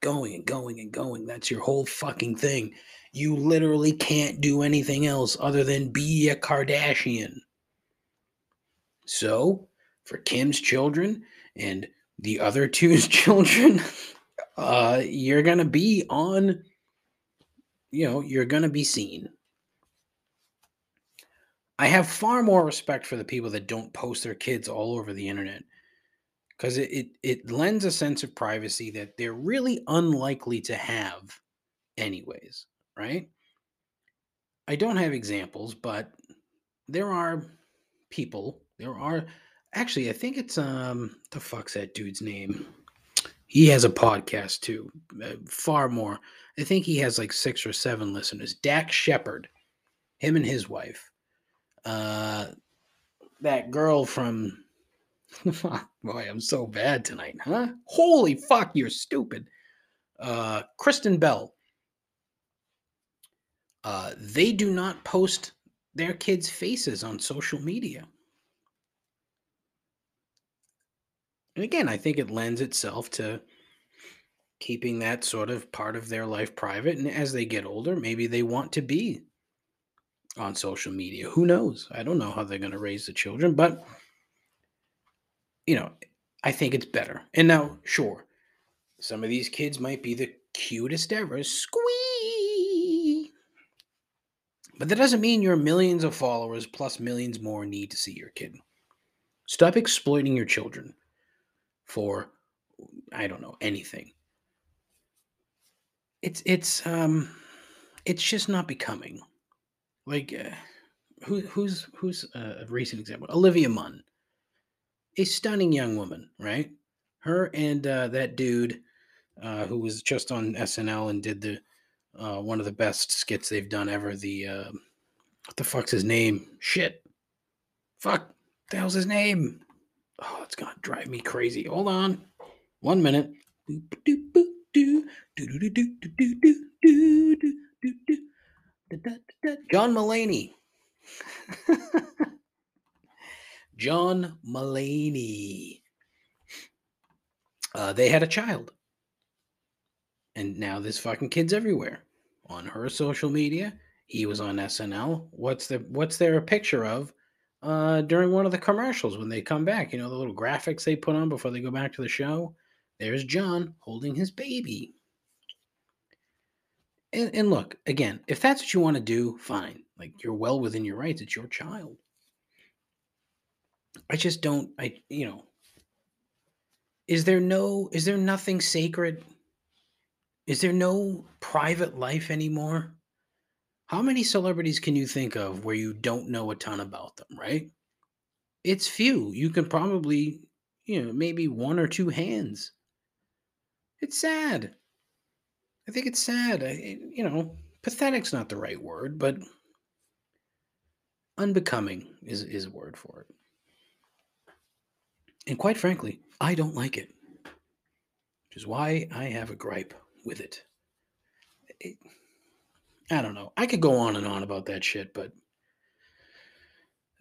going and going and going. That's your whole fucking thing. You literally can't do anything else other than be a Kardashian. So, for Kim's children and the other two's children, uh, you're going to be on, you know, you're going to be seen. I have far more respect for the people that don't post their kids all over the internet because it, it, it lends a sense of privacy that they're really unlikely to have, anyways, right? I don't have examples, but there are people, there are actually, I think it's um the fuck's that dude's name? He has a podcast too, uh, far more. I think he has like six or seven listeners. Dax Shepard, him and his wife. Uh, that girl from. Boy, I'm so bad tonight, huh? Holy fuck, you're stupid. Uh, Kristen Bell. Uh, they do not post their kids' faces on social media. And again, I think it lends itself to keeping that sort of part of their life private. And as they get older, maybe they want to be on social media. Who knows? I don't know how they're going to raise the children, but you know, I think it's better. And now, sure, some of these kids might be the cutest ever. Squee! But that doesn't mean your millions of followers plus millions more need to see your kid. Stop exploiting your children for I don't know anything. It's it's um it's just not becoming. Like uh, who who's who's a recent example? Olivia Munn, a stunning young woman, right? Her and uh, that dude uh, who was just on SNL and did the uh, one of the best skits they've done ever. The uh, what the fuck's his name? Shit, fuck, the hell's his name? Oh, it's gonna drive me crazy. Hold on. One minute. John Mulaney. John Mulaney. Uh, they had a child. And now this fucking kid's everywhere. On her social media. He was on SNL. What's the what's there a picture of? uh, during one of the commercials when they come back. You know, the little graphics they put on before they go back to the show. There's John holding his baby. And, and look, again, if that's what you want to do, fine. Like you're well within your rights. It's your child. I just don't, I, you know, is there no, is there nothing sacred? Is there no private life anymore? How many celebrities can you think of where you don't know a ton about them, right? It's few. You can probably, you know, maybe one or two hands. It's sad. I think it's sad. I, you know, pathetic's not the right word, but unbecoming is, is a word for it. And quite frankly, I don't like it, which is why I have a gripe with it. it I don't know. I could go on and on about that shit, but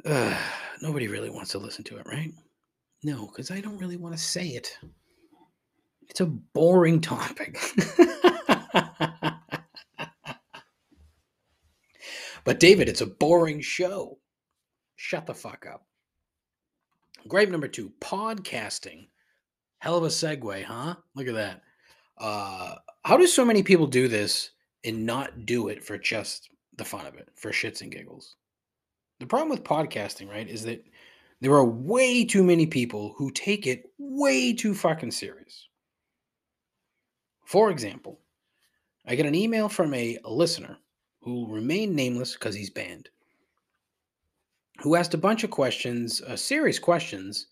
uh, nobody really wants to listen to it, right? No, because I don't really want to say it. It's a boring topic. but, David, it's a boring show. Shut the fuck up. Gripe number two podcasting. Hell of a segue, huh? Look at that. Uh, how do so many people do this and not do it for just the fun of it, for shits and giggles. The problem with podcasting, right, is that there are way too many people who take it way too fucking serious. For example, I get an email from a listener who will remain nameless because he's banned, who asked a bunch of questions, uh, serious questions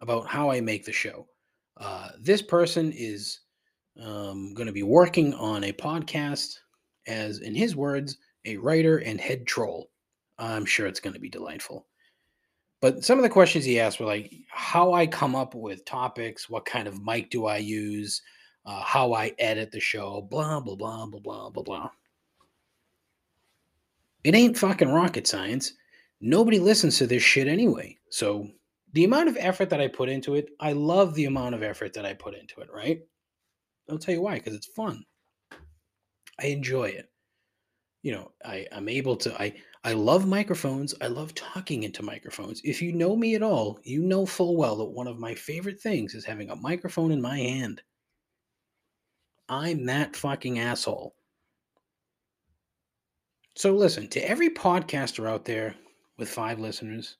about how I make the show. Uh, this person is um, going to be working on a podcast as, in his words, a writer and head troll. I'm sure it's going to be delightful. But some of the questions he asked were like how I come up with topics, what kind of mic do I use, uh, how I edit the show, blah, blah, blah, blah, blah, blah, blah. It ain't fucking rocket science. Nobody listens to this shit anyway. So the amount of effort that I put into it, I love the amount of effort that I put into it, right? I'll tell you why, because it's fun. I enjoy it. You know, I, I'm able to I I love microphones. I love talking into microphones. If you know me at all, you know full well that one of my favorite things is having a microphone in my hand. I'm that fucking asshole. So listen, to every podcaster out there with five listeners,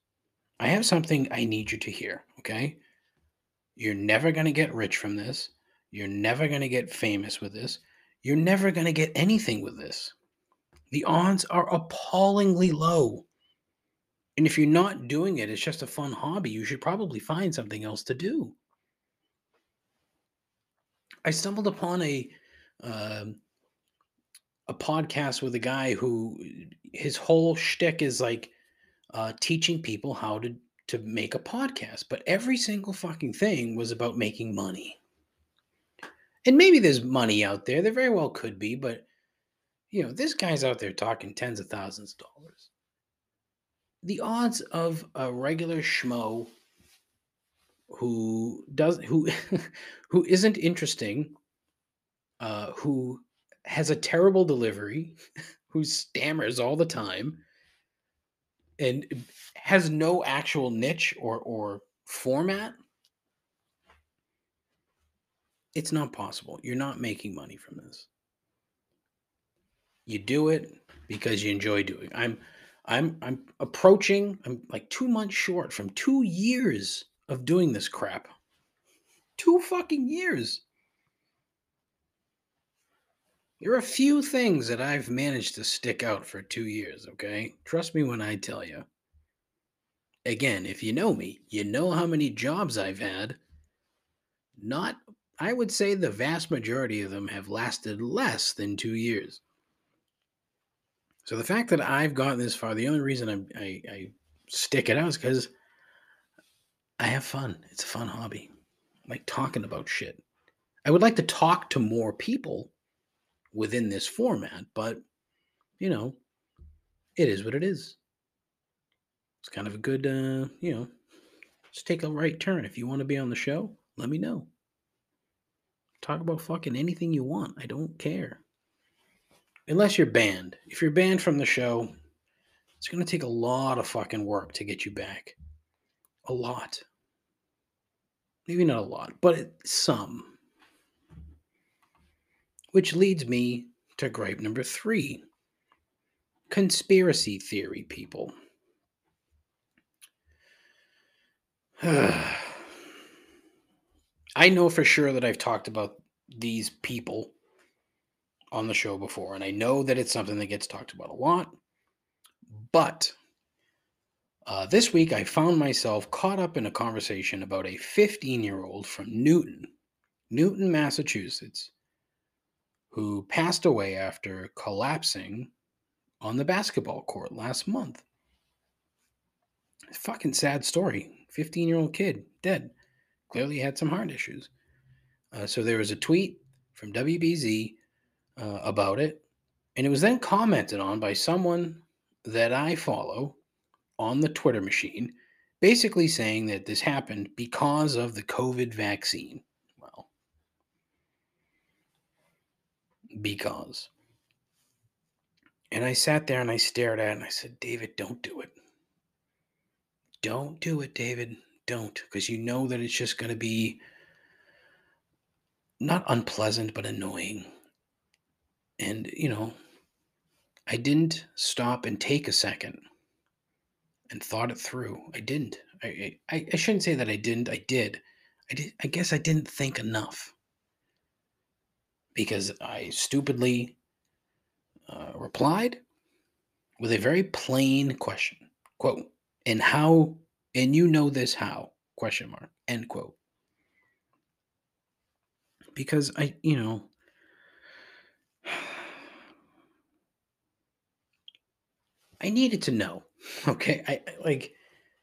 I have something I need you to hear, okay? You're never going to get rich from this. You're never going to get famous with this. You're never going to get anything with this. The odds are appallingly low. And if you're not doing it, it's just a fun hobby, you should probably find something else to do. I stumbled upon a um, a podcast with a guy who his whole shtick is like uh, teaching people how to to make a podcast, but every single fucking thing was about making money. And maybe there's money out there. There very well could be, but you know, this guy's out there talking tens of thousands of dollars. The odds of a regular schmo who does who who isn't interesting, uh, who has a terrible delivery, who stammers all the time, and has no actual niche or or format it's not possible you're not making money from this you do it because you enjoy doing i'm i'm i'm approaching i'm like 2 months short from 2 years of doing this crap 2 fucking years there are a few things that I've managed to stick out for two years, okay? Trust me when I tell you. Again, if you know me, you know how many jobs I've had. Not, I would say the vast majority of them have lasted less than two years. So the fact that I've gotten this far, the only reason I, I, I stick it out is because I have fun. It's a fun hobby. I like talking about shit. I would like to talk to more people within this format, but you know, it is what it is. It's kind of a good, uh, you know, just take a right turn. If you want to be on the show, let me know. Talk about fucking anything you want. I don't care. Unless you're banned. If you're banned from the show, it's going to take a lot of fucking work to get you back. A lot. Maybe not a lot, but some. Which leads me to gripe number three conspiracy theory people. I know for sure that I've talked about these people on the show before, and I know that it's something that gets talked about a lot. But uh, this week, I found myself caught up in a conversation about a 15 year old from Newton, Newton, Massachusetts, who passed away after collapsing on the basketball court last month. Fucking sad story. 15 year old kid dead. Clearly had some heart issues. Uh, so there was a tweet from WBZ uh, about it, and it was then commented on by someone that I follow on the Twitter machine, basically saying that this happened because of the COVID vaccine. Well, because. And I sat there and I stared at it and I said, David, don't do it. Don't do it, David. Don't, because you know that it's just going to be not unpleasant, but annoying. And, you know, I didn't stop and take a second and thought it through. I didn't. I, I, I shouldn't say that I didn't. I did. I did. I guess I didn't think enough because I stupidly uh, replied with a very plain question. Quote, and how, and you know this how? Question mark. End quote. Because I, you know, I needed to know. Okay. I like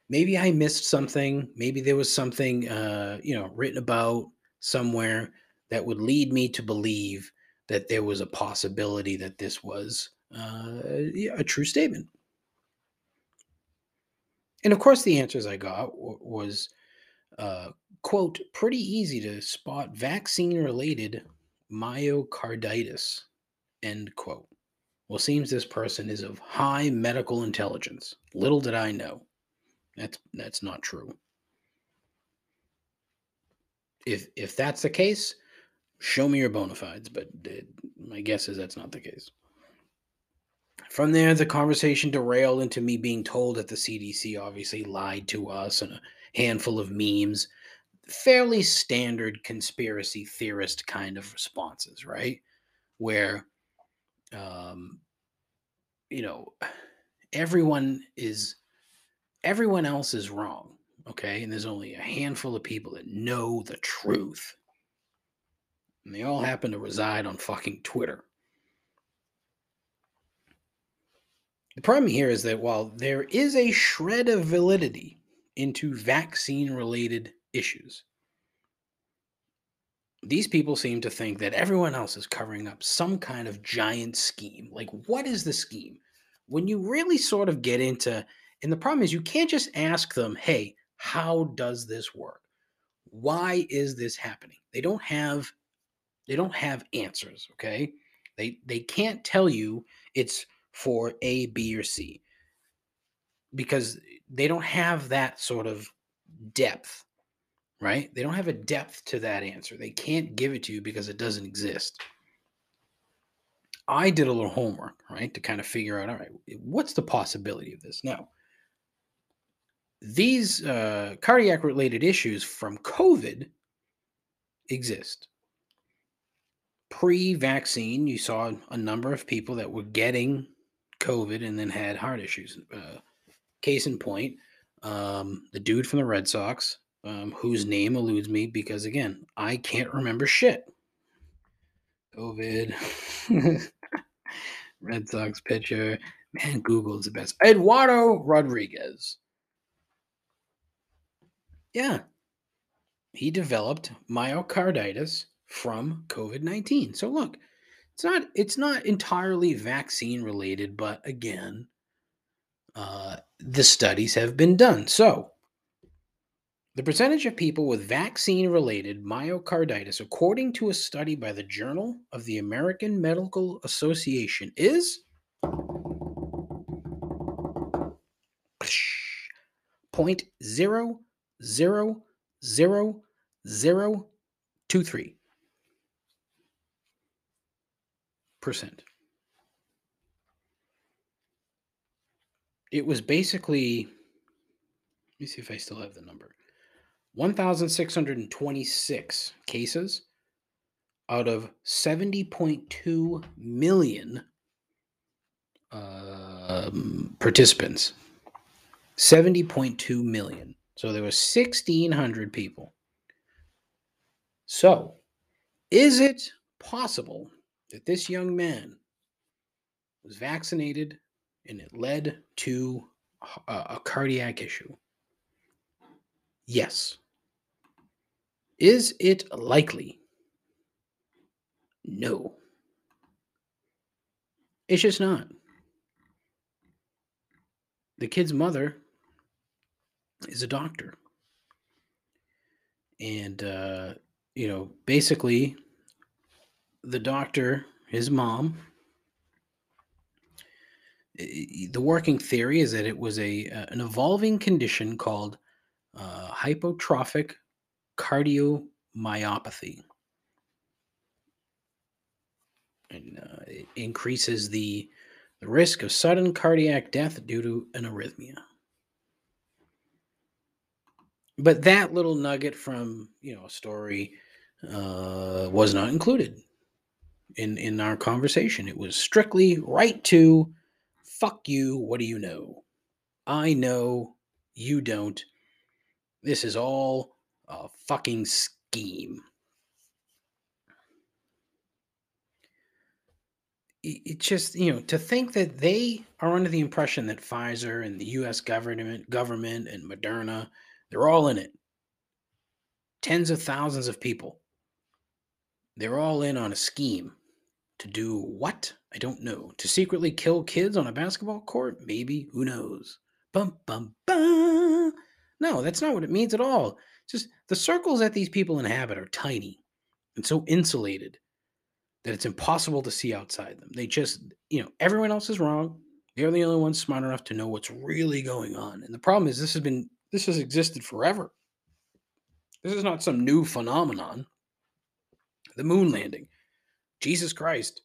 maybe I missed something. Maybe there was something uh, you know, written about somewhere that would lead me to believe that there was a possibility that this was uh, a true statement. And of course, the answers I got w- was, uh, quote, pretty easy to spot vaccine related myocarditis, end quote. Well, seems this person is of high medical intelligence. Little did I know. That's that's not true. If if that's the case, show me your bona fides. But uh, my guess is that's not the case. From there, the conversation derailed into me being told that the CDC obviously lied to us and a handful of memes. Fairly standard conspiracy theorist kind of responses, right? Where, um, you know, everyone is, everyone else is wrong, okay? And there's only a handful of people that know the truth. And they all happen to reside on fucking Twitter. The problem here is that while there is a shred of validity into vaccine related issues, these people seem to think that everyone else is covering up some kind of giant scheme. Like, what is the scheme? When you really sort of get into, and the problem is you can't just ask them, hey, how does this work? Why is this happening? They don't have they don't have answers, okay? They they can't tell you it's for A, B, or C because they don't have that sort of depth, right? They don't have a depth to that answer. They can't give it to you because it doesn't exist. I did a little homework, right, to kind of figure out all right, what's the possibility of this? Now, these uh, cardiac related issues from COVID exist pre vaccine, you saw a number of people that were getting COVID and then had heart issues. Uh, case in point, um, the dude from the Red Sox, um, whose name eludes me because, again, I can't remember shit. COVID, Red Sox pitcher. Man, Google's the best. Eduardo Rodriguez. Yeah. He developed myocarditis from COVID-19. So look, it's not it's not entirely vaccine related, but again, uh, the studies have been done. So the percentage of people with vaccine related myocarditis, according to a study by the Journal of the American Medical Association, is 0.0023. percent. It was basically, let me see if I still have the number 1,626 cases out of 70.2 million um, participants. 70.2 million. So there were 1,600 people. So, is it possible that this young man was vaccinated and it led to a, a cardiac issue? Yes. Is it likely? No. It's just not. The kid's mother is a doctor. And, uh, you know, basically, the doctor, his mom, the working theory is that it was a uh, an evolving condition called uh, hypertrophic cardiomyopathy, and uh, it increases the the risk of sudden cardiac death due to an arrhythmia. But that little nugget from you know a story uh, was not included in in our conversation. It was strictly right to Fuck you. What do you know? I know. You don't. This is all a fucking scheme. it it just you know to think that they are under the impression that Pfizer and the U.S. government, government and Moderna, they're all in it. Tens of thousands of people. They're all in on a scheme to do what? I don't know. To secretly kill kids on a basketball court? Maybe. Who knows? Bum bum bum. No, that's not what it means at all. It's just the circles that these people inhabit are tiny and so insulated that it's impossible to see outside them. They just, you know, everyone else is wrong. They're the only ones smart enough to know what's really going on. And the problem is this has been this has existed forever. This is not some new phenomenon. The moon landing, Jesus Christ,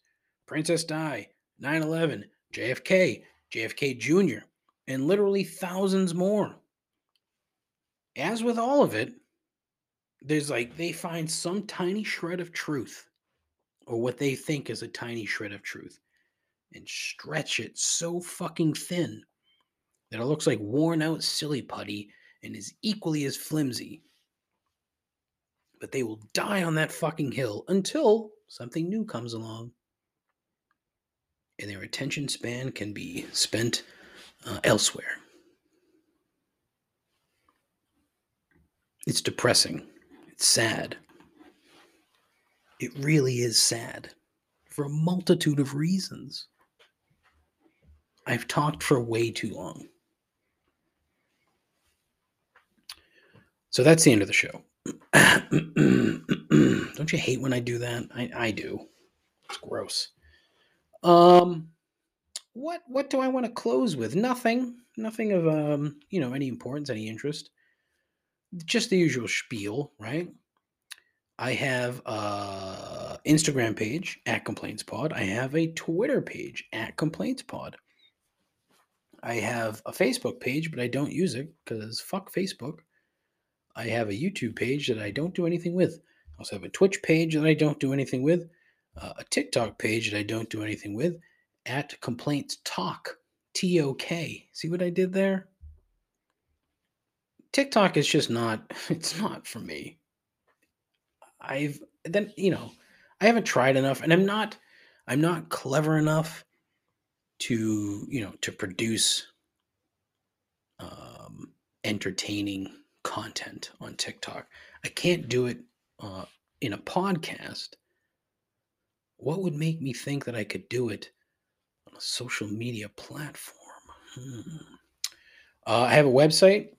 Princess Di, 9/11, JFK, JFK Jr., and literally thousands more. As with all of it, there's like they find some tiny shred of truth or what they think is a tiny shred of truth and stretch it so fucking thin that it looks like worn out silly putty and is equally as flimsy. But they will die on that fucking hill until something new comes along. And their attention span can be spent uh, elsewhere. It's depressing. It's sad. It really is sad for a multitude of reasons. I've talked for way too long. So that's the end of the show. Don't you hate when I do that? I, I do. It's gross. Um what what do I want to close with? Nothing. Nothing of um, you know, any importance, any interest. Just the usual spiel, right? I have a Instagram page at Complaints Pod. I have a Twitter page at Complaints Pod. I have a Facebook page, but I don't use it because fuck Facebook. I have a YouTube page that I don't do anything with. I also have a Twitch page that I don't do anything with, uh, a TikTok page that I don't do anything with, at Complaints Talk, T O K. See what I did there? TikTok is just not, it's not for me. I've then you know I haven't tried enough, and I'm not I'm not clever enough to you know to produce um, entertaining content on TikTok. I can't do it uh, in a podcast. What would make me think that I could do it on a social media platform? Hmm. Uh, I have a website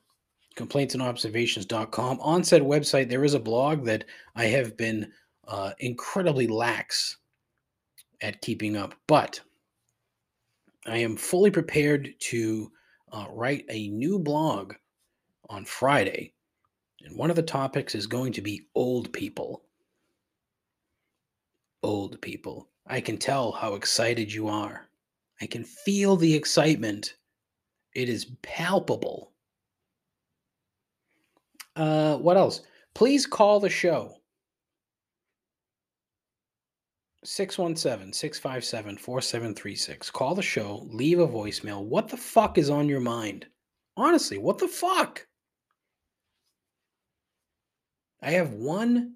complaintsandobservations.com. On said website, there is a blog that I have been uh, incredibly lax at keeping up, but I am fully prepared to uh, write a new blog on Friday. And one of the topics is going to be old people. Old people. I can tell how excited you are. I can feel the excitement. It is palpable. Uh, what else? Please call the show. 617 657 4736. Call the show, leave a voicemail. What the fuck is on your mind? Honestly, what the fuck? I have one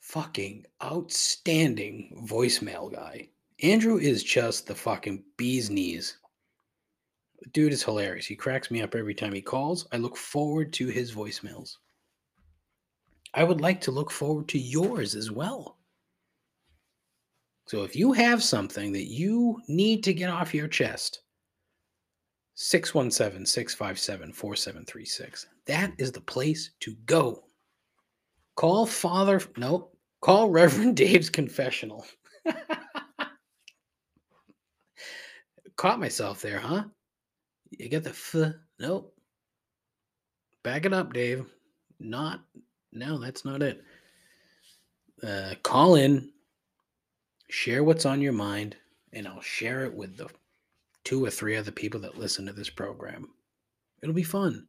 fucking outstanding voicemail guy. Andrew is just the fucking bee's knees. Dude is hilarious. He cracks me up every time he calls. I look forward to his voicemails. I would like to look forward to yours as well. So if you have something that you need to get off your chest, 617 657 4736. That is the place to go. Call Father, nope, call Reverend Dave's confessional. Caught myself there, huh? You get the f. Nope. Back it up, Dave. Not. No, that's not it. Uh, call in, share what's on your mind, and I'll share it with the two or three other people that listen to this program. It'll be fun.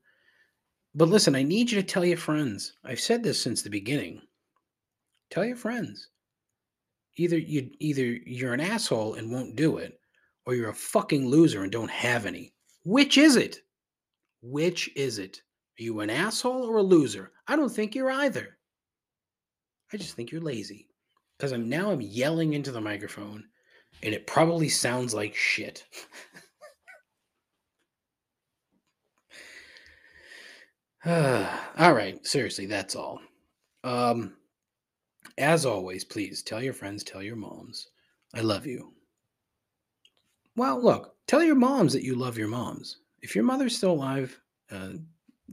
But listen, I need you to tell your friends. I've said this since the beginning. Tell your friends. Either you either you're an asshole and won't do it, or you're a fucking loser and don't have any. Which is it? Which is it? Are you an asshole or a loser? I don't think you're either. I just think you're lazy. Because I'm now I'm yelling into the microphone and it probably sounds like shit. all right, seriously, that's all. Um as always, please tell your friends, tell your moms. I love you. Well, look, tell your moms that you love your moms. If your mother's still alive, uh,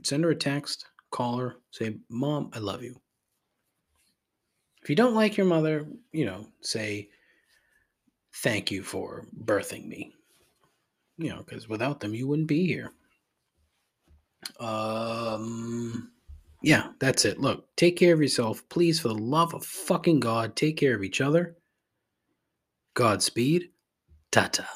send her a text, call her, say, Mom, I love you. If you don't like your mother, you know, say, Thank you for birthing me. You know, because without them, you wouldn't be here. Um, yeah, that's it. Look, take care of yourself. Please, for the love of fucking God, take care of each other. Godspeed. Ta ta.